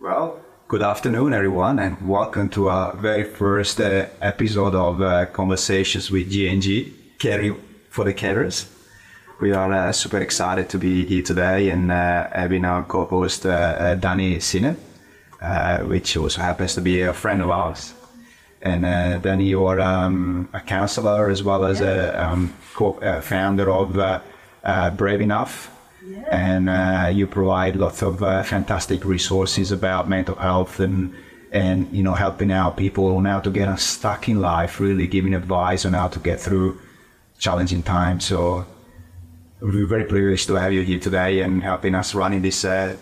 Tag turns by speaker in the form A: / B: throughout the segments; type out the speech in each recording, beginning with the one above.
A: Well, good afternoon, everyone, and welcome to our very first uh, episode of uh, Conversations with G&G, Caring for the Carers. We are uh, super excited to be here today and uh, having our co-host uh, uh, Danny Sinnen, uh, which also happens to be a friend of ours. And uh, Danny, you're um, a counselor as well as a um, co-founder of uh, uh, Brave Enough. And uh, you provide lots of uh, fantastic resources about mental health and and you know helping out people on how to get unstuck in life, really giving advice on how to get through challenging times. So we're very privileged to have you here today and helping us running this uh,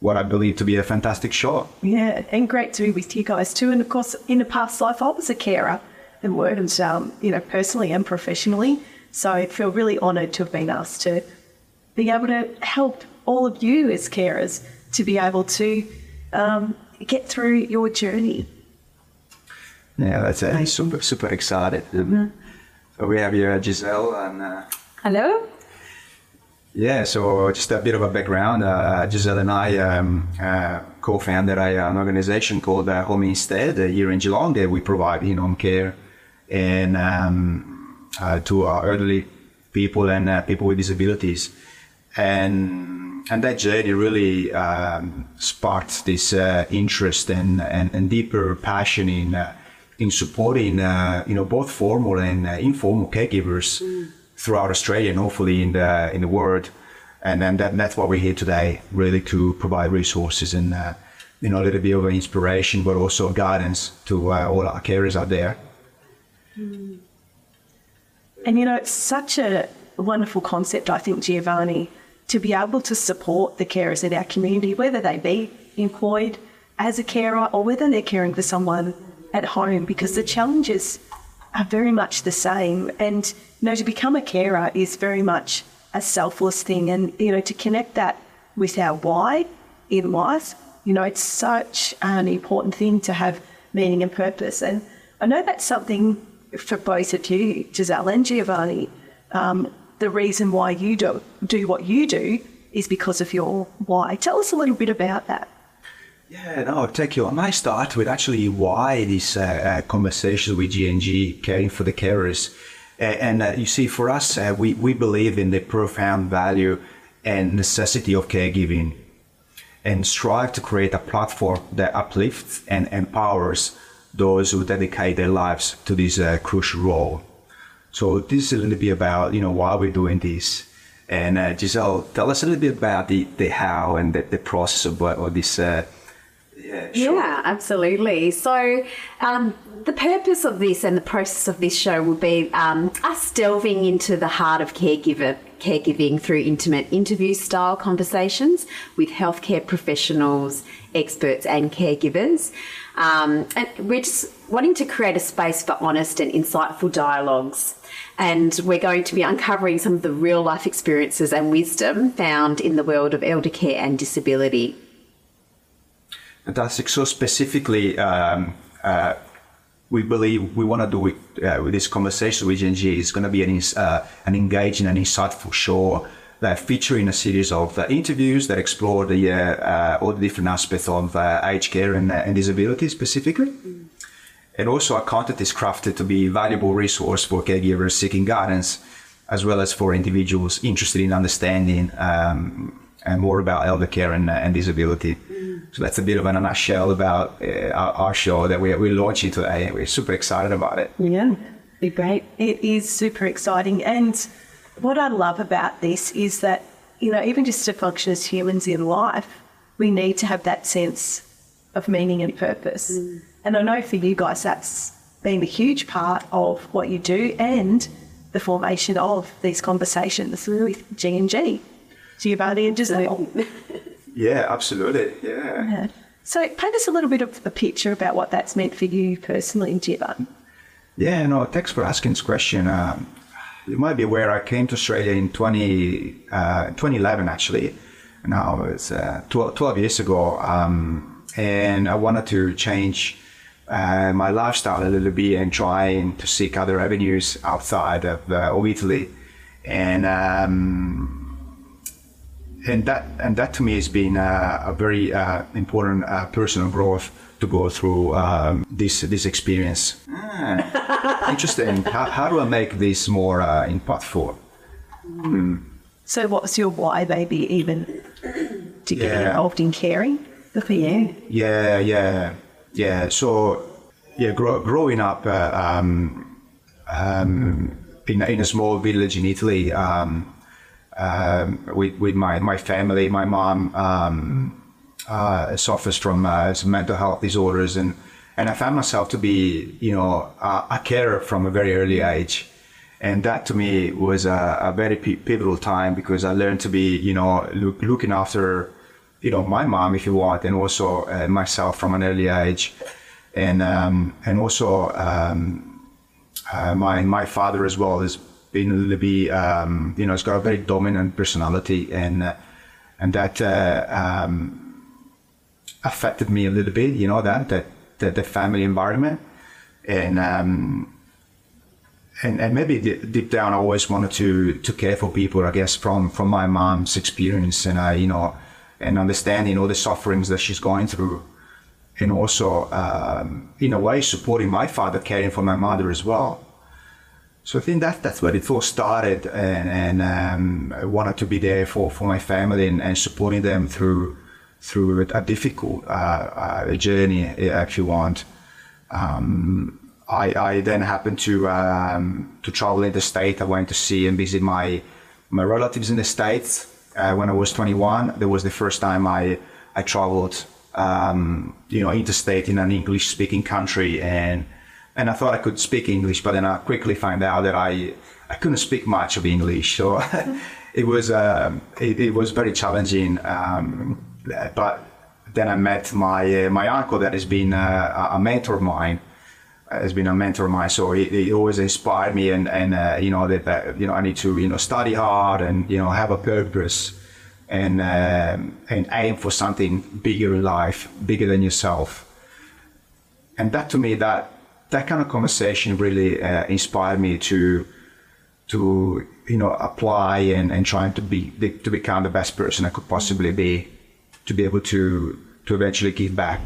A: what I believe to be a fantastic show.
B: Yeah, and great to be with you guys too. And of course, in a past life, I was a carer and worked, um, you know, personally and professionally. So I feel really honoured to have been asked to be able to help all of you as carers to be able to um, get through your journey.
A: Yeah, that's uh, super super excited. Um, So we have here Giselle and. Uh,
C: Hello.
A: Yeah, so just a bit of a background. Uh, Giselle and I um, uh, co-founded an organization called uh, Home Instead uh, here in Geelong. That we provide in-home care and um, uh, to our elderly people and uh, people with disabilities. And and that journey really um, sparked this uh, interest and, and, and deeper passion in uh, in supporting uh, you know both formal and uh, informal caregivers throughout Australia and hopefully in the in the world. And then that, that's why we're here today, really to provide resources and uh, you know a little bit of inspiration, but also guidance to uh, all our carers out there.
B: And you know, it's such a wonderful concept, I think, Giovanni, to be able to support the carers in our community, whether they be employed as a carer or whether they're caring for someone at home, because the challenges are very much the same. And you know, to become a carer is very much a selfless thing, and you know, to connect that with our why in life, you know, it's such an important thing to have meaning and purpose. And I know that's something for both of you, Giselle and Giovanni. Um, the reason why you do, do what you do is because of your why. Tell us a little bit about that.
A: Yeah, no, thank you. I might start with actually why this uh, uh, conversation with G&G, caring for the carers. Uh, and you see, for us, uh, we, we believe in the profound value and necessity of caregiving and strive to create a platform that uplifts and empowers those who dedicate their lives to this uh, crucial role. So this is a little bit about, you know, why we're doing this. And uh, Giselle, tell us a little bit about the, the how and the, the process of, what- of this. Uh, yeah, sure.
C: Yeah, absolutely. So, um, the purpose of this and the process of this show will be um, us delving into the heart of caregiver caregiving through intimate interview style conversations with healthcare professionals, experts, and caregivers. Um, and we're just wanting to create a space for honest and insightful dialogues. And we're going to be uncovering some of the real life experiences and wisdom found in the world of elder care and disability.
A: Fantastic. So specifically, um, uh, we believe we want to do it uh, with this conversation with G&G is going to be an, uh, an engaging and insightful show that featuring a series of uh, interviews that explore the uh, uh, all the different aspects of aged care and, and disability specifically. And also, our content is crafted to be a valuable resource for caregivers seeking guidance, as well as for individuals interested in understanding um, and more about elder care and, uh, and disability. So that's a bit of an nutshell about uh, our, our show that we're, we're launching today, we're super excited about it.
B: Yeah, be great. It is super exciting. And what I love about this is that, you know, even just to function as humans in life, we need to have that sense of meaning and purpose. And I know for you guys, that's been a huge part of what you do and the formation of these conversations with G and G, Giovanni and Giselle.
A: Yeah, absolutely. Yeah.
B: Yeah. So paint us a little bit of a picture about what that's meant for you personally, Giovanni.
A: Yeah, no, thanks for asking this question. Um, you might be aware I came to Australia in 20, uh, 2011, actually. Now it's uh, 12, 12 years ago. Um, and I wanted to change uh, my lifestyle a little bit and trying to seek other avenues outside of, uh, of Italy. And um, and that and that to me has been uh, a very uh, important personal growth to go through um, this this experience. Ah, interesting. how, how do I make this more uh, impactful?
B: So, what's your why, baby, even to get
A: Yeah.
B: involved in caring for you?
A: Yeah, yeah, yeah. So, yeah, grow, growing up uh, um, um, in, in a small village in Italy um, um, with, with my, my family, my mom um, uh, suffers from uh, some mental health disorders, and, and I found myself to be, you know, a, a carer from a very early age. And that to me was a, a very pi- pivotal time because I learned to be, you know, look, looking after you know my mom if you want and also uh, myself from an early age. And um, and also um, uh, my my father as well has been a little bit um, you know he's got a very dominant personality. And uh, and that uh, um, affected me a little bit you know that that, that the family environment. And um, and, and maybe deep down I always wanted to to care for people I guess from from my mom's experience and I you know and understanding all the sufferings that she's going through. And also um, in a way supporting my father caring for my mother as well. So I think that that's where it all started. And, and um, I wanted to be there for, for my family and, and supporting them through through a difficult uh, uh, journey if you want um, I, I then happened to um, to travel in the state. I went to see and visit my my relatives in the states uh, when I was 21. That was the first time I I traveled, um, you know, interstate in an English speaking country, and and I thought I could speak English, but then I quickly found out that I I couldn't speak much of English. So it was um, it, it was very challenging. Um, but then I met my uh, my uncle that has been uh, a mentor of mine has been a mentor of mine. So he, he always inspired me, and and uh, you know that, that you know I need to you know study hard and you know have a purpose and um, and aim for something bigger in life, bigger than yourself. And that to me that that kind of conversation really uh, inspired me to to you know apply and, and trying to be to become the best person I could possibly be, to be able to to eventually give back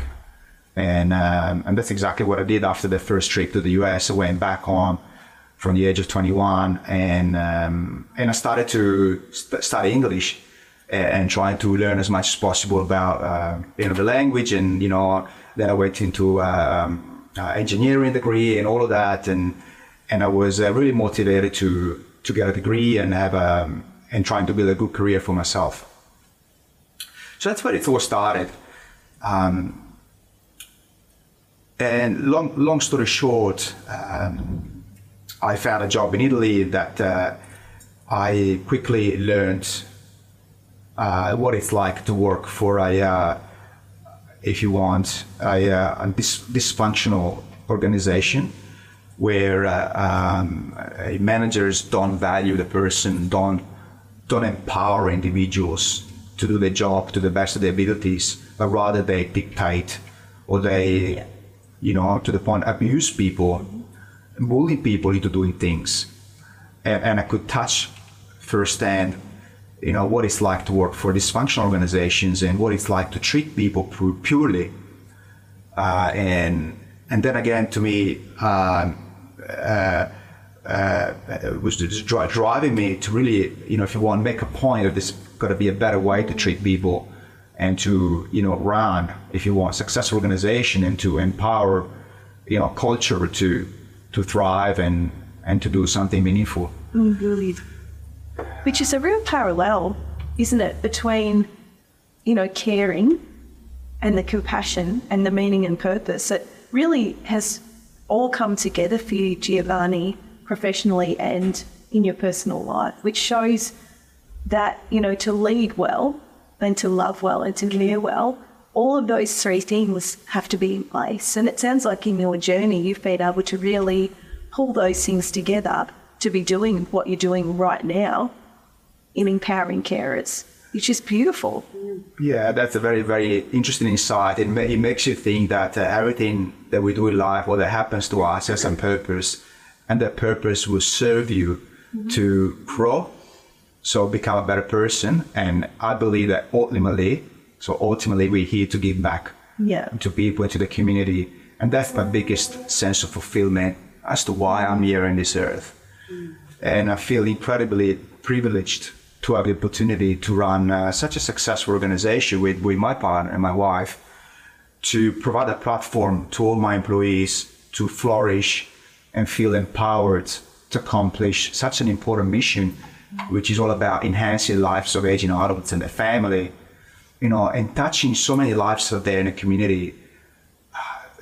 A: and um, and that's exactly what I did after the first trip to the US. I went back home from the age of 21, and um, and I started to st- study English and, and trying to learn as much as possible about uh, you know the language, and you know then I went into um, uh, engineering degree and all of that, and and I was uh, really motivated to to get a degree and have a and trying to build a good career for myself. So that's where it all started. Um, and long, long story short, um, I found a job in Italy that uh, I quickly learned uh, what it's like to work for a, uh, if you want, a, uh, a dis- dysfunctional organization where uh, um, managers don't value the person, don't don't empower individuals to do their job to the best of their abilities, but rather they dictate or they you know, to the point abuse people, bully people into doing things. And, and I could touch firsthand, you know, what it's like to work for dysfunctional organizations and what it's like to treat people pu- purely. Uh, and and then again, to me, um, uh, uh, was driving me to really, you know, if you want to make a point of this, got to be a better way to treat people and to you know run if you want successful organization and to empower you know culture to to thrive and and to do something meaningful
B: Brilliant. Which is a real parallel, isn't it, between, you know, caring and the compassion and the meaning and purpose that really has all come together for you, Giovanni, professionally and in your personal life, which shows that, you know, to lead well and to love well and to care well, all of those three things have to be in place. And it sounds like in your journey, you've been able to really pull those things together to be doing what you're doing right now in empowering carers, which is beautiful.
A: yeah that's a very very interesting insight it, ma- it makes you think that uh, everything that we do in life or that happens to us has some purpose and that purpose will serve you to grow so become a better person. And I believe that ultimately, so ultimately, we're here to give back
B: Yeah.
A: to people, to the community. And that's my biggest sense of fulfillment as to why I'm here on this earth. And I feel incredibly privileged to have the opportunity to run uh, such a successful organization with, with my partner and my wife to provide a platform to all my employees to flourish and feel empowered to accomplish such an important mission, which is all about enhancing lives of aging adults and their family, you know, and touching so many lives out there in the community.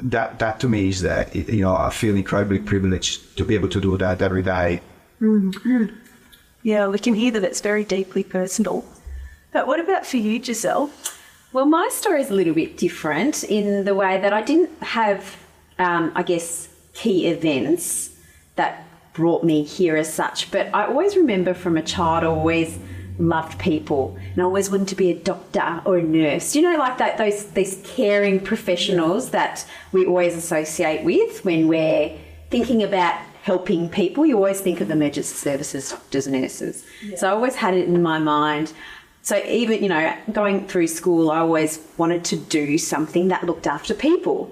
A: That, that to me is that, you know, I feel incredibly privileged to be able to do that every day.
B: Yeah, we can hear that it's very deeply personal. But what about for you, Giselle?
C: Well, my story is a little bit different in the way that I didn't have, um, I guess, key events that brought me here as such. But I always remember from a child, I always loved people, and I always wanted to be a doctor or a nurse. You know, like that those these caring professionals that we always associate with when we're thinking about helping people. You always think of emergency services, doctors, nurses. So I always had it in my mind. So even you know, going through school, I always wanted to do something that looked after people.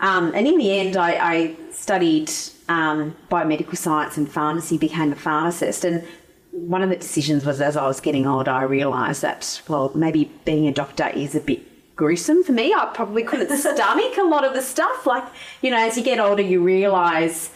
C: Um, and in the end, I, I studied um, biomedical science and pharmacy, became a pharmacist. And one of the decisions was as I was getting older, I realised that, well, maybe being a doctor is a bit gruesome for me. I probably couldn't stomach a lot of the stuff. Like, you know, as you get older, you realise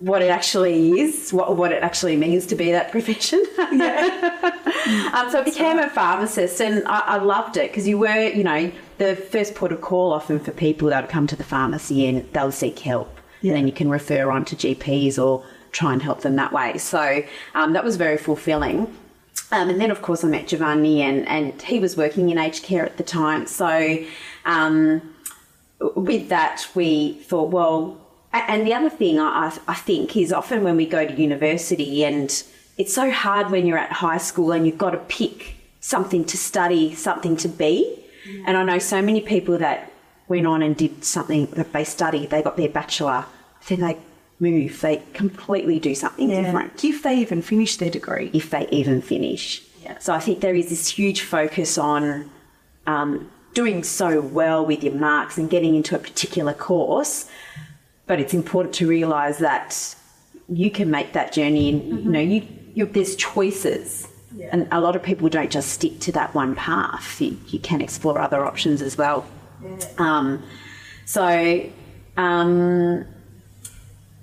C: what it actually is, what, what it actually means to be that profession. um, so I became a pharmacist and I, I loved it because you were, you know, the first port of call often for people that would come to the pharmacy and they'll seek help.
B: Yeah.
C: And then you can refer on to GPs or try and help them that way. So um, that was very fulfilling. Um, and then, of course, I met Giovanni, and, and he was working in aged care at the time. So, um, with that, we thought, well, and the other thing I, I- think is often when we go to university, and it's so hard when you're at high school and you've got to pick something to study, something to be. And I know so many people that went on and did something that they studied, they got their bachelor, then they move, they completely do something different
B: If they even finish their degree.
C: if they even finish.
B: Yeah.
C: So I think there is this huge focus on um, doing so well with your marks and getting into a particular course. But it's important to realise that you can make that journey, and you know, you, you there's choices, and a lot of people don't just stick to that one path. You, you can explore other options as well. Um, so. Um,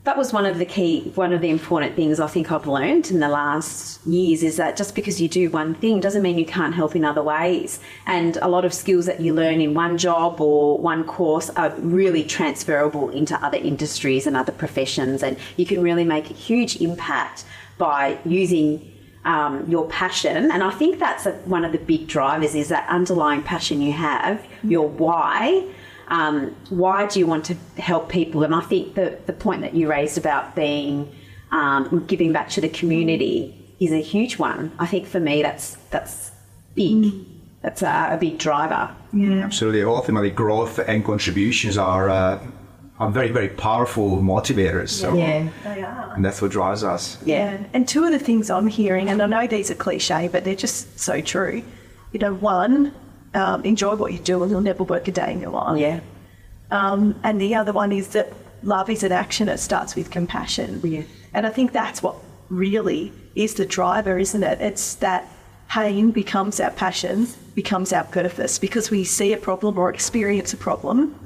C: that was one of the key, one of the important things I think I've learned in the last years is that just because you do one thing doesn't mean you can't help in other ways. And a lot of skills that you learn in one job or one course are really transferable into other industries and other professions. And you can really make a huge impact by using um, your passion. And I think that's a, one of the big drivers is that underlying passion you have, your why um, why do you want to help people? And I think the, the point that you raised about being um, giving back to the community is a huge one. I think for me, that's that's big. That's a, a big driver.
B: Yeah.
A: Absolutely. Ultimately, growth and contributions are uh, are very, very powerful motivators. So,
C: Yeah,
B: They are.
A: and that's what drives us.
C: yeah,
B: And two of the things I'm hearing, and I know these are cliche, but they're just so true. You know, one, um, enjoy what you do and you'll never work a day in your life.
C: yeah,
B: Um, and the other one is that love is an action. It starts with compassion.
C: Yeah.
B: And I think that's what really is the driver, isn't it? It's that pain becomes our passion, becomes our purpose because we see a problem or experience a problem.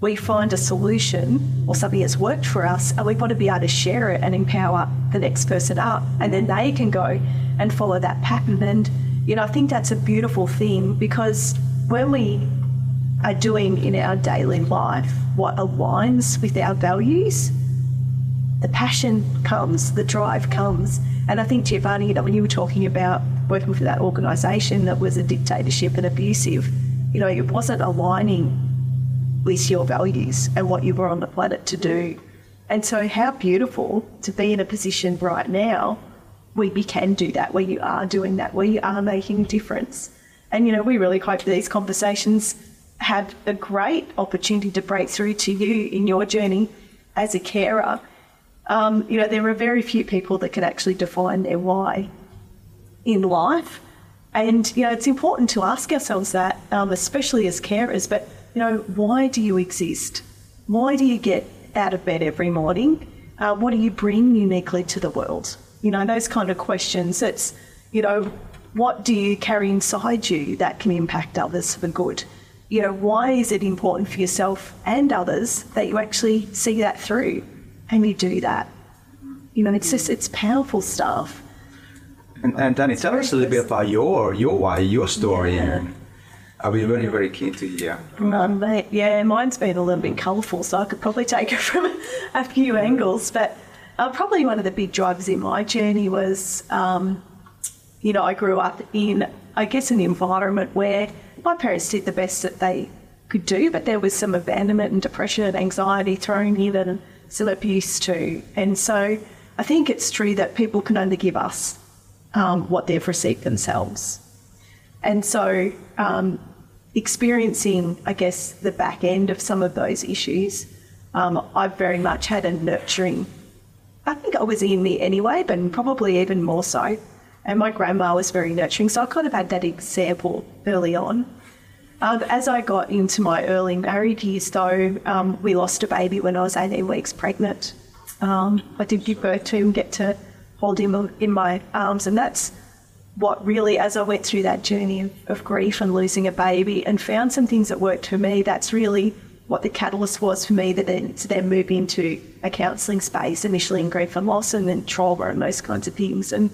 B: We find a solution or something that's worked for us, and we want to be able to share it and empower the next person up. And then they can go and follow that pattern. And, you know, I think that's a beautiful thing because when we are doing in our daily life what aligns with our values, the passion comes, the drive comes. And I think, Giovanni, you know, when you were talking about working for that organisation that was a dictatorship and abusive, you know, it wasn't aligning with your values and what you were on the planet to do. And so, how beautiful to be in a position right now where you can do that, where you are doing that, where you are making a difference. And, you know, we really hope these conversations had a great opportunity to break through to you in your journey as a carer. Um, you know, there are very few people that can actually define their why in life. And, you know, it's important to ask ourselves that, um, especially as carers, but, you know, why do you exist? Why do you get out of bed every morning? Uh, what do you bring uniquely to the world? You know, those kind of questions. It's, you know, what do you carry inside you that can impact others for good? You know, why is it important for yourself and others that you actually see that through and you do that? You know, it's just, it's powerful stuff.
A: And, and Danny, tell us a little bit about your your why, your story,
B: Yeah.
A: and I'll be very very keen to hear.
B: Um, yeah, mine's been a little bit colourful, so I could probably take it from a few angles. But uh, probably one of the big drivers in my journey was, um, you know, I grew up in, I guess, an environment where my parents did the best that they could do, but there was some abandonment and depression and anxiety thrown in and some abuse too. And so I think it's true that people can only give us um, what they've received themselves. And so, um, experiencing, I guess, the back end of some of those issues, um, I've very much had a nurturing. I think I was in me anyway, but probably even more so. And my grandma was very nurturing, so I kind of had that example early on. Um, as I got into my early married years, though, um, we lost a baby when I was 18 weeks pregnant. Um, I did give birth to and get to hold him in my arms, and that's what really, as I went through that journey of grief and losing a baby and found some things that worked for me, that's really what the catalyst was for me that then, to then move into a counselling space, initially in grief and loss and then trauma and those kinds of things. And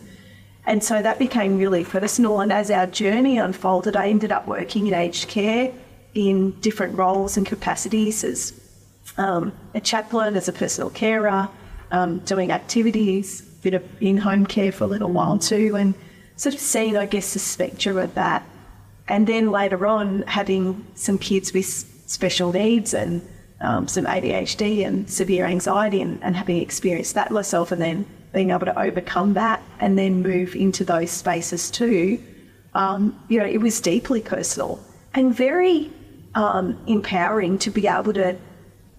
B: and so that became really personal. And as our journey unfolded, I ended up working in aged care in different roles and capacities as um, a chaplain, as a personal carer, um, doing activities, a bit of in home care for a little while too, and sort of seeing, I guess, the spectrum of that. And then later on, having some kids with special needs and um, some ADHD and severe anxiety, and, and having experienced that myself, and then being able to overcome that and then move into those spaces too. Um, you know, it was deeply personal and very um, empowering to be able to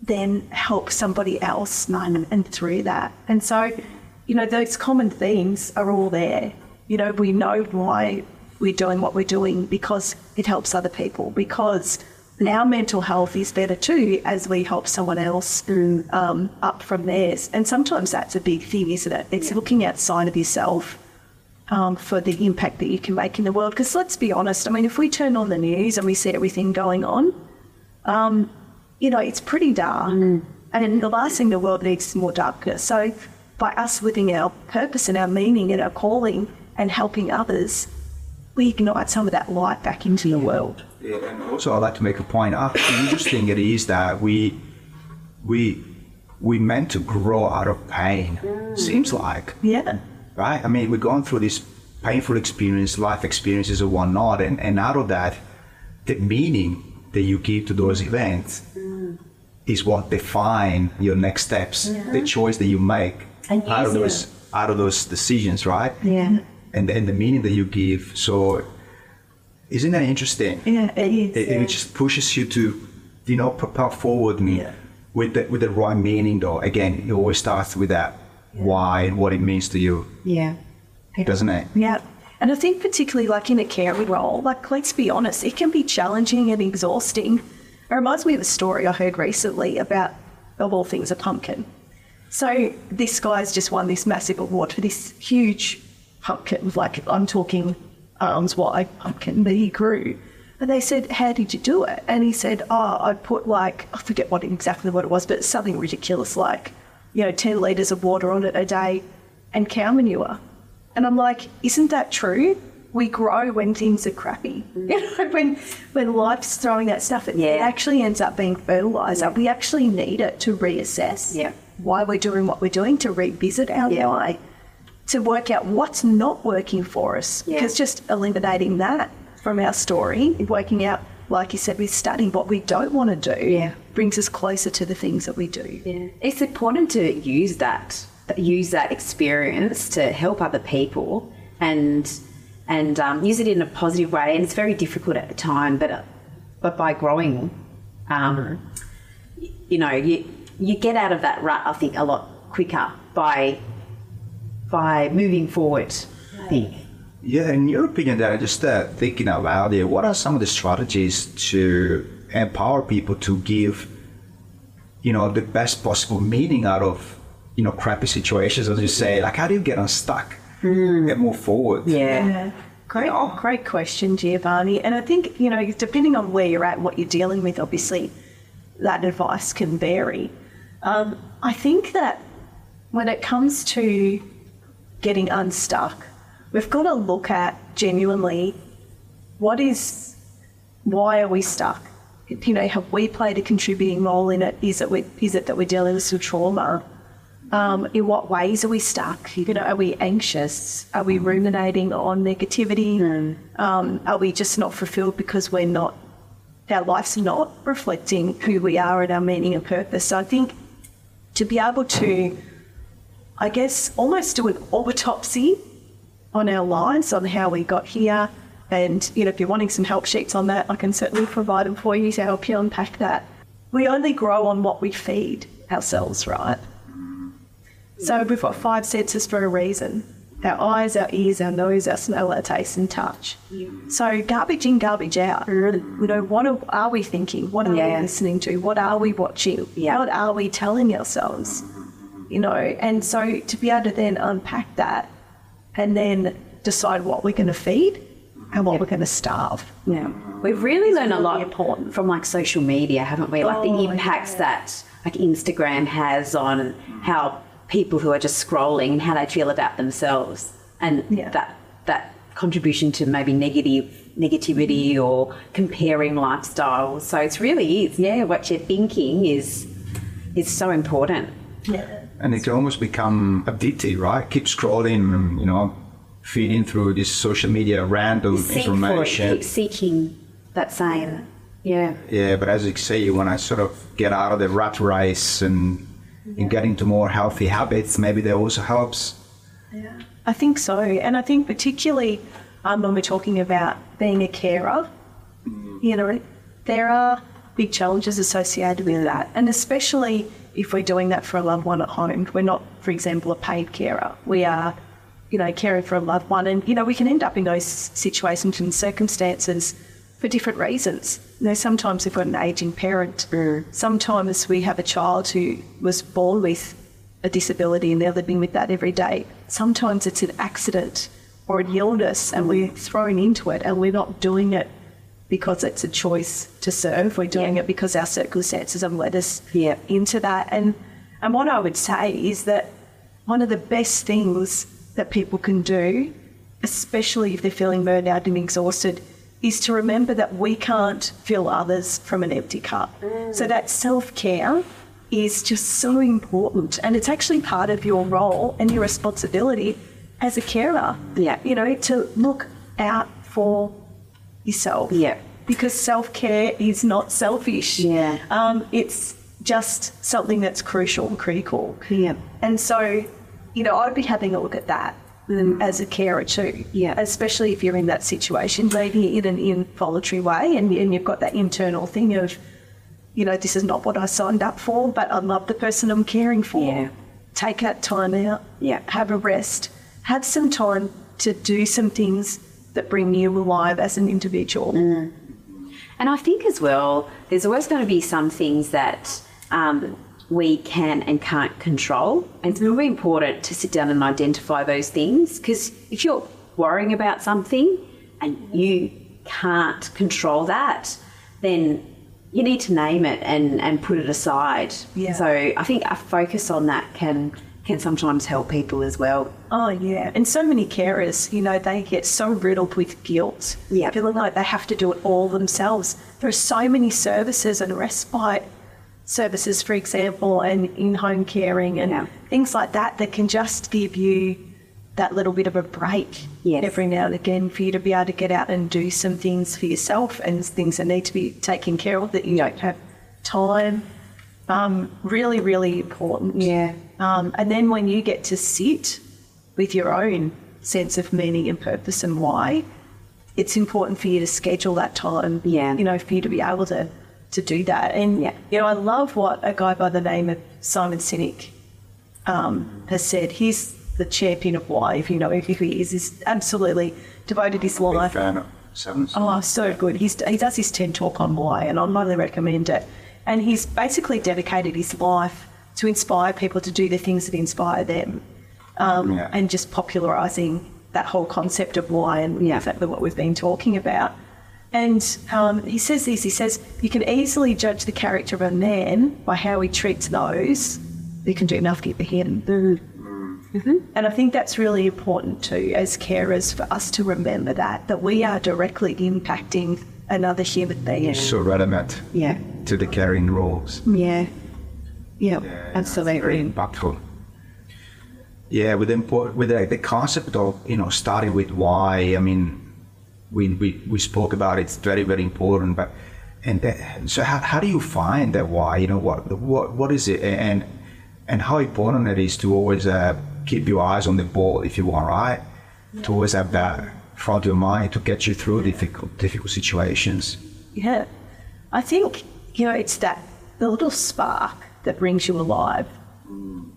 B: then help somebody else and, and through that. And so, you know, those common themes are all there. You know, we know why we're doing what we're doing because it helps other people, because our mental health is better too as we help someone else um, up from theirs. And sometimes that's a big thing, isn't it? It's looking outside of yourself um, for the impact that you can make in the world. Because let's be honest, I mean, if we turn on the news and we see everything going on, um, you know, it's pretty dark. And the last thing the world needs is more darkness. So by us living our purpose and our meaning and our calling and helping others, we ignite some of that light back into the world.
A: Yeah, and also, I'd like to make a point. How interesting it is that we we we meant to grow out of pain. Mm. Seems like
B: Yeah.
A: right? I mean, we're going through this painful experience, life experiences or whatnot, and, and out of that, the meaning that you give to those mm. events mm. is what define your next steps, the choice that you make out of those out of those decisions, right?
C: Yeah.
A: And and the meaning that you give. So, isn't that interesting?
B: Yeah, it is.
A: It, it just pushes you to, you know, propel forward and
B: Yeah.
A: with the with the right meaning. Though, again, it always starts with that why and what it means to you,
C: Yeah.
A: doesn't it?
B: Yeah. And I think particularly like in a caring role, like let's be honest, it can be challenging and exhausting. It reminds me of a story I heard recently about, of all things, a pumpkin. So this guy's just won this massive award for this huge pumpkin, was like I'm talking arms wide pumpkin that he grew. And they said, How did you do it? And he said, Oh, I put like, I forget what exactly what it was, but something ridiculous like, you know, 10 litres of water on it a day and cow manure. And I'm like, Isn't that true? We grow when things are crappy. You know, when when life's throwing that stuff, it,
C: yeah.
B: it actually ends up being fertilizer. We actually need it to reassess
C: Yeah.
B: why we're doing what we're doing, to revisit our
C: Yeah.
B: why, to work out what's not working for us.
C: Yeah.
B: Because just eliminating that from our story, working out, like you said, with studying what we don't want to do,
C: Yeah.
B: brings us closer to the things that we do.
C: Yeah. It's important to use that use that experience to help other people and and um, use it in a positive way. And it's very difficult at the time, but but by growing, um, you know, you you get out of that rut. I think a lot quicker by by moving forward. I think.
A: Yeah, in your opinion, then, just uh, thinking out loud here, what are some of the strategies to empower people to give, you know, the best possible meaning out of, you know, crappy situations, as you say? Like, how do you get unstuck and move forward?
C: Yeah.
B: Yeah. Great, great question, Giovanni. And I think, you know, depending on where you're at what you're dealing with, obviously, that advice can vary. Um, I think that when it comes to getting unstuck, we've got to look at genuinely what is, why are we stuck? You know, have we played a contributing role in it? Is it, we, is it that we're dealing with some trauma? Um, in what ways are we stuck? You know, are we anxious? Are we ruminating on negativity? Um, are we just not fulfilled because we're not, our life's not reflecting who we are and our meaning and purpose? So I think to be able to, I guess, almost do an autopsy on our lives, on how we got here. And, you know, if you're wanting some help sheets on that, I can certainly provide them for you to help you unpack that. We only grow on what we feed ourselves, right? So we've got five senses for a reason our eyes, our ears, our nose, our smell, our taste, and touch. So garbage in, garbage out. You know, what are, are we thinking? What are
C: Yeah.
B: we listening to? What are we watching?
C: Yeah.
B: What are we telling ourselves? You know, and so to be able to then unpack that and then decide what we're going to feed and what we're going to starve.
C: Yeah, we've really learned a lot
B: important.
C: from like social media, haven't we? Like the
B: Oh,
C: impacts
B: yeah.
C: that like Instagram has on how people who are just scrolling and how they feel about themselves, and
B: Yeah.
C: that that contribution to maybe negative negativity mm-hmm. or comparing lifestyles. So it's really is yeah, what you're thinking is is so important.
B: Yeah.
A: And it can almost become addictive, right? Keep scrolling, and, you know, feeding through this social media random
C: Seek for it,
A: information.
C: keep seeking that same. Yeah.
A: Yeah, but as you say, when I sort of get out of the rat race and, and get into more healthy habits, maybe that also helps.
B: Yeah, I think so. And I think particularly um, when we're talking about being a carer, you know, there are big challenges associated with that. And especially if we're doing that for a loved one at home. We're not, for example, a paid carer. We are, you know, caring for a loved one. And, you know, we can end up in those situations and circumstances for different reasons. You know, sometimes we've got an aging parent, mm. sometimes we have a child who was born with a disability and they're living with that every day. Sometimes it's an accident or an illness and we're thrown into it and we're not doing it because it's a choice to serve. We're doing it because our circumstances have led us
C: Yeah.
B: into that. And and what I would say is that one of the best things that people can do, especially if they're feeling burned out and exhausted, is to remember that we can't fill others from an empty cup. So mm. that self care is just so important. And it's actually part of your role and your responsibility as a carer.
C: Yeah.
B: You know, to look out for yourself.
C: Yeah.
B: Because self care is not selfish.
C: Yeah.
B: Um, it's just something that's crucial and critical.
C: Yeah.
B: And so, you know, I'd be having a look at that um, as a carer too.
C: Yeah.
B: Especially if you're in that situation, maybe in an involuntary way and, and you've got that internal thing of, you know, this is not what I signed up for, but I love the person I'm caring for.
C: Yeah.
B: Take that time out.
C: Yeah.
B: Have a rest. Have some time to do some things that bring you alive as an individual.
C: Mm. And I think as well, there's always going to be some things that um, we can and can't control. And it's really important to sit down and identify those things because if you're worrying about something and you can't control that, then you need to name it and, and put it aside.
B: Yeah.
C: So I think a focus on that can can sometimes help people as well.
B: Oh yeah, and so many carers, you know, they get so riddled with guilt,
C: Yeah.
B: feeling like they have to do it all themselves. There are so many services and respite services, for example, and in-home caring and
C: Yeah.
B: things like that that can just give you that little bit of a break
C: Yes.
B: every now and again for you to be able to get out and do some things for yourself and things that need to be taken care of that you don't have time. Um, really, really important.
C: Yeah.
B: Um, and then when you get to sit with your own sense of meaning and purpose and why, it's important for you to schedule that time.
C: Yeah.
B: You know, for you to be able to to do that. And
C: Yeah.
B: you know, I love what a guy by the name of Simon Sinek um, has said. He's the champion of why, if you know who he is, is absolutely devoted his
A: Big
B: life.
A: fan of Sevens.
B: Oh, so good. He's, he does his TED talk on why, and I highly recommend it. And he's basically dedicated his life to inspire people to do the things that inspire them um,
A: Yeah.
B: and just popularising that whole concept of why and
C: Yeah.
B: exactly what we've been talking about. And um, he says this he says, You can easily judge the character of a man by how he treats those who can do nothing for him. And I think that's really important too, as carers, for us to remember that, that we are directly impacting another human being.
A: So relevant
C: Yeah.
A: to the caring roles.
C: Yeah. Yeah.
A: Very
C: absolutely.
A: impactful. Yeah, with the import, with the, the concept of you know starting with why. I mean, we we, we spoke about it, it's very very important. But and that, so how, how do you find that why? You know what what what is it and and how important it is to always uh, keep your eyes on the ball if you want, right? To always have that front of your mind to get you through difficult difficult situations.
B: Yeah. I think, you know, it's that the little spark that brings you alive.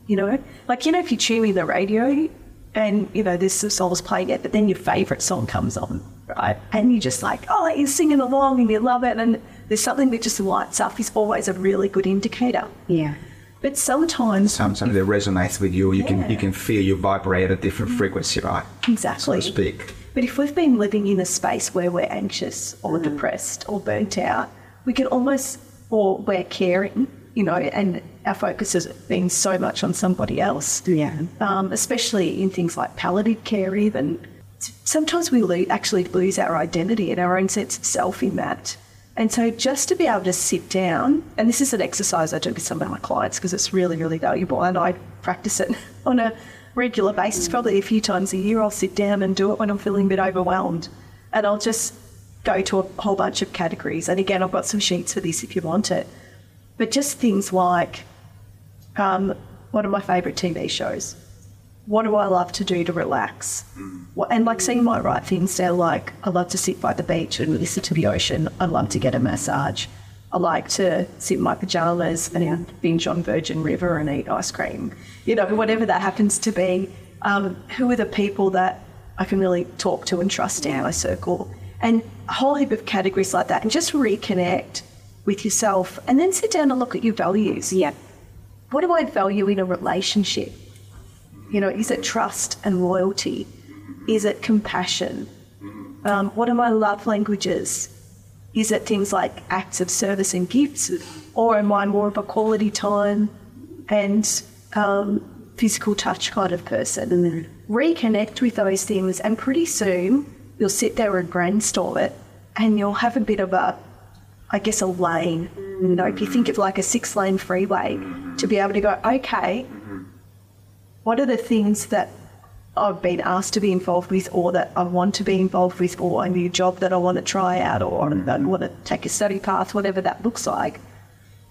B: You know, like, you know, if you tune in the radio and, you know, there's some songs playing it, but then your favourite song comes on, right? And you're just like, oh, you're singing along and you love it. And there's something that just lights up is always a really good indicator.
C: Yeah.
B: But sometimes,
A: Sometimes that resonates with you. You can you can feel you vibrate at a different frequency, right? So
B: exactly.
A: to speak.
B: But if we've been living in a space where we're anxious or depressed or burnt out, we can almost, or we're caring, you know, and our focus has been so much on somebody else.
C: Yeah.
B: Um, especially in things like palliative care, even. Sometimes we lo- actually lose our identity and our own sense of self in that. And so just to be able to sit down, and this is an exercise I do with some of my clients because it's really, really valuable, and I practice it on a regular basis, probably a few times a year. I'll sit down and do it when I'm feeling a bit overwhelmed, and I'll just go to a whole bunch of categories. And again, I've got some sheets for this if you want it. But just things like um, what are my favourite TV shows? What do I love to do to relax? What, and like seeing my right things there, like I love to sit by the beach and listen to the ocean. I love to get a massage. I like to sit in my pajamas and binge on Virgin River and eat ice cream. You know, whatever that happens to be. Um, who are the people that I can really talk to and trust in my circle? And a whole heap of categories like that. And just reconnect with yourself and then sit down and look at your values
C: Yeah.
B: what do I value in a relationship? You know, is it trust and loyalty? Is it compassion? Um, what are my love languages? Is it things like acts of service and gifts? Or am I more of a quality time and um, physical touch kind of person? And then reconnect with those things, and pretty soon you'll sit there and brainstorm it, and you'll have a bit of a I guess, a lane. You know, if you think of like a six lane freeway, to be able to go, okay, what are the things that I've been asked to be involved with or that I want to be involved with or a new job that I want to try out or mm-hmm. I want to take a study path, whatever that looks like.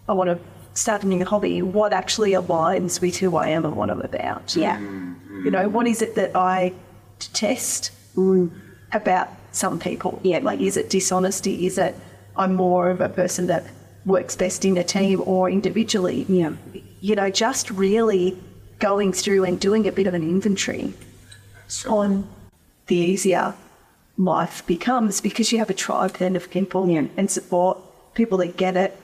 B: I want to start a new hobby. What actually aligns with who I am and what I'm about?
C: Yeah. Mm-hmm.
B: You know, what is it that I detest mm. about some people?
C: Yeah.
B: Like, is it dishonesty? Is it I'm more of a person that works best in a team or individually?
C: Yeah.
B: You know, just really going through and doing a bit of an inventory on the easier life becomes because you have a tribe then of people
C: Yeah.
B: and support, people that get it,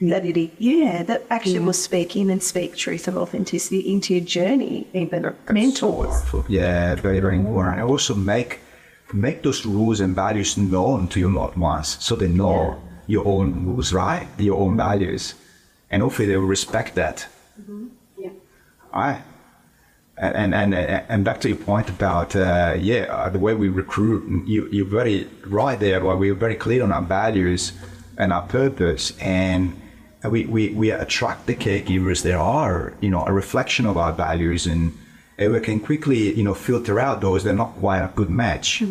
B: that it, yeah, that actually will speak in and speak truth and authenticity into your journey, even mentors.
A: Powerful. Yeah, very, very important. And also make make those rules and values known to your loved ones so they know your own rules, right? Your own values. And hopefully they will respect that. Mm-hmm.
C: Yeah.
A: Right. And, and, and, back to your point about, uh, yeah, uh, the way we recruit, you, you're very right there. We're very clear on our values and our purpose. And we, we, we attract the caregivers that are, you know, a reflection of our values. And, and we can quickly, you know, filter out those that are not quite a good match.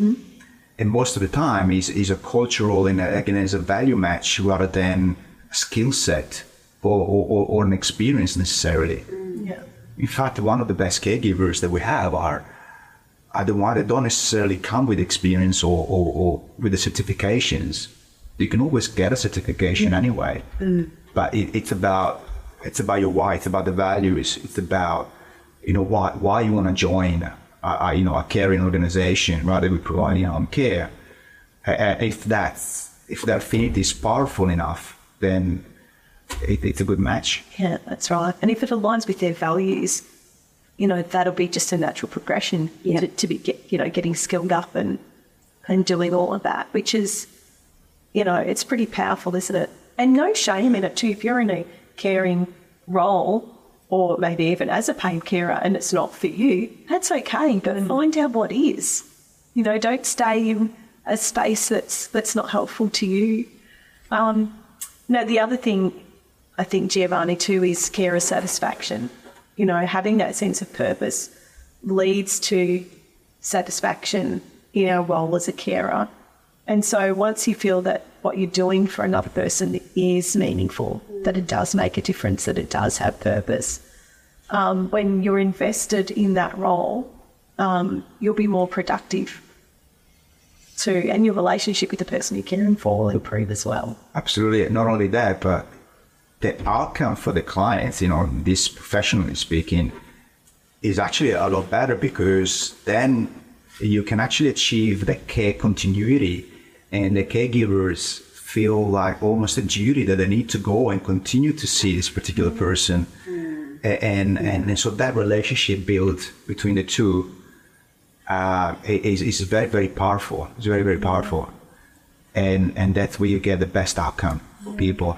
A: And most of the time is, is a cultural and a, again, is a value match rather than a skill set or, or, or an experience necessarily.
B: Yeah.
A: In fact, one of the best caregivers that we have are, are the ones that don't necessarily come with experience or, or, or with the certifications. You can always get a certification anyway, but it, it's about it's about your why. It's about the values. It's about you know, why why you want to join, a, a, you know, a caring organization rather than providing home care. Uh, if that's if that affinity is powerful enough, then it's a good match.
B: Yeah, that's right. And if it aligns with their values, you know, that'll be just a natural progression
C: Yeah.
B: to, to be, get, you know, getting skilled up and, and doing all of that, which is, you know, it's pretty powerful, isn't it? And no shame in it too. If you're in a caring role or maybe even as a paid carer and it's not for you, that's okay. But find out what is. You know, don't stay in a space that's that's not helpful to you. Um, no, the other thing I think Giovanni too is carer satisfaction. You know, having that sense of purpose leads to satisfaction in our role as a carer. And so once you feel that what you're doing for another person is meaningful, that it does make a difference, that it does have purpose, um, when you're invested in that role, um, you'll be more productive too, and your relationship with the person you're caring for will improve as well.
A: Absolutely. Not only that, but the outcome for the clients, you know, this professionally speaking, is actually a lot better because then you can actually achieve the care continuity and the caregivers feel like almost a duty that they need to go and continue to see this particular person. A- And, and, and so that relationship built between the two uh, is, is very, very powerful. It's very, very powerful. And and that's where you get the best outcome for people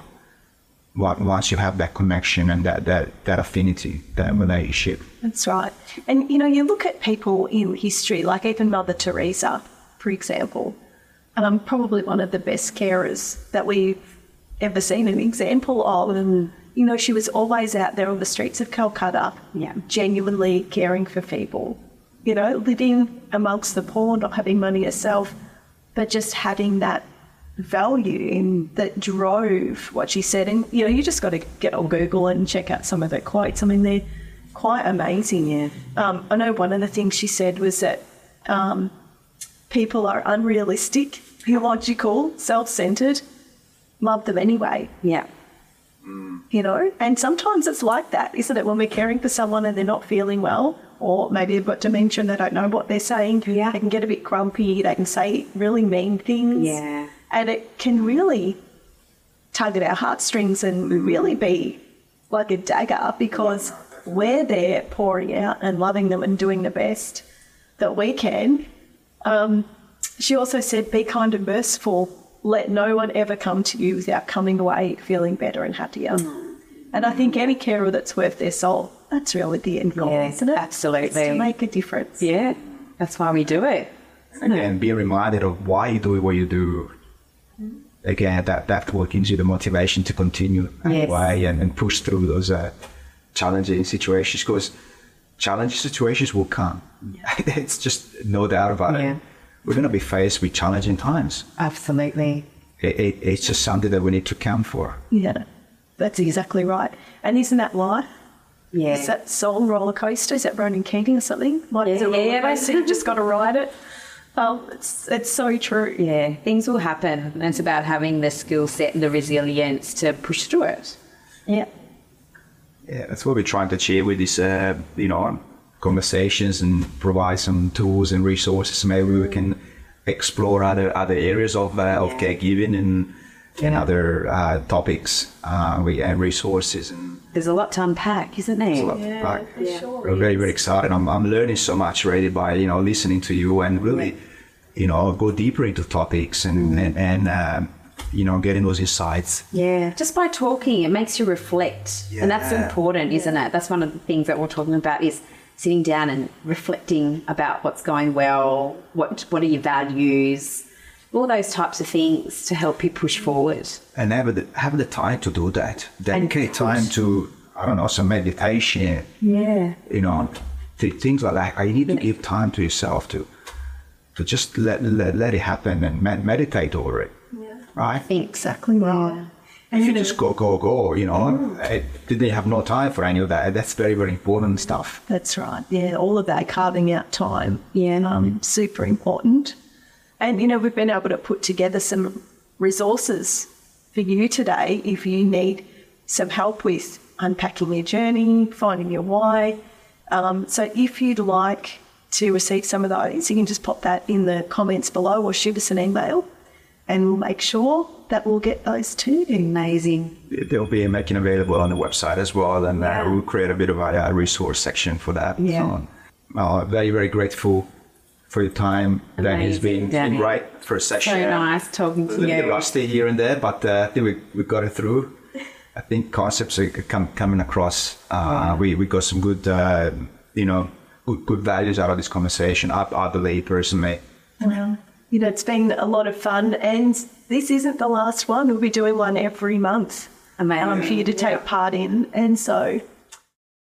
A: once you have that connection and that that, that affinity that relationship
B: That's right. And you know, you look at people in history, like even Mother Teresa, for example, um, probably one of the best carers that we've ever seen an example of. And you know, she was always out there on the streets of Calcutta,
C: Yeah.
B: genuinely caring for people. You know, living amongst the poor, not having money herself, but just having that value in that drove what she said. And you know, you just got to get on Google and check out some of the quotes. I mean, they're quite amazing.
C: Yeah.
B: Um, I know one of the things she said was that um, people are unrealistic, illogical, self-centered. Love them anyway,
C: Yeah.
B: you know. And sometimes it's like that, isn't it? When we're caring for someone and they're not feeling well, or maybe they've got dementia and they don't know what they're saying.
C: Yeah.
B: They can get a bit grumpy. They can say really mean things.
C: Yeah.
B: And it can really tug at our heartstrings and really be like a dagger because we're there pouring out and loving them and doing the best that we can. Um, she also said, be kind and merciful. Let no one ever come to you without coming away feeling better and happier. And I think any carer that's worth their soul, that's really the end goal,
C: Yeah,
B: isn't it?
C: absolutely.
B: It's to make a difference.
C: Yeah. That's why we do it.
A: and be reminded of why you do what you do again that that what gives you the motivation to continue
C: Yes.
A: anyway and, and push through those uh, challenging situations because challenging situations will come it's just no doubt about
C: Yeah.
A: it we're going to be faced with challenging times
C: Absolutely.
A: it, it, it's just something that we need to count for
B: Yeah, that's exactly right. And isn't that life?
C: Yeah.
B: Is that soul roller coaster? Is that Ronan Keating or something? Life is a
C: Yeah,
B: roller
C: yeah.
B: coaster. You just got to ride it. Um, it's it's so true.
C: Yeah, things will happen. And it's about having the skill set and the resilience to push through it.
B: Yeah.
A: Yeah, that's what we're trying to achieve with these, uh, you know, conversations and provide some tools and resources. Maybe we can explore other other areas of uh, of caregiving and and other uh, topics uh, we, and resources. And
C: There's a lot to unpack, isn't there?
A: a lot to pack. We're very very excited. I'm I'm learning so much already by you know listening to you and really, you know, go deeper into topics and and, and um, you know getting those insights.
C: Yeah, just by talking, it makes you reflect, and that's
A: Yeah.
C: important, isn't it? That's one of the things that we're talking about is sitting down and reflecting about what's going well, what what are your values, all those types of things to help you push forward.
A: and have the have the time to do that. Dedicate time to I don't know some meditation.
C: Yeah,
A: You know, th- things like that. You need to give time to yourself to to just let let, let it happen and med- meditate over it. Right.
C: think
B: Exactly right.
A: And you just go go go, you know, eh, they have no time for any of that. That's very very important stuff.
B: That's right. Yeah, all of that carving out time.
C: Yeah.
B: Um, super important. And you know, we've been able to put together some resources for you today if you need some help with unpacking your journey, finding your why, Um, so if you'd like to receive some of those, you can just pop that in the comments below or shoot us an email and we'll make sure that we'll get those too.
C: Amazing.
A: They'll be making available on the website as well, and uh, we'll create a bit of a, uh resource section for that.
B: Yeah.
A: So, uh, very, very grateful for your time. That has been,
C: Amazing, Danny.
A: great for a session.
C: So nice talking
A: A
C: to you.
A: rusty here and there, but uh, I think we, we got it through. I think concepts are come, coming across. Uh, we, we got some good, uh, you know, good, good values out of this conversation. I, I believe personally.
B: Well, you know, it's been a lot of fun, and this isn't the last one. We'll be doing one every month um, for you to take part in. And so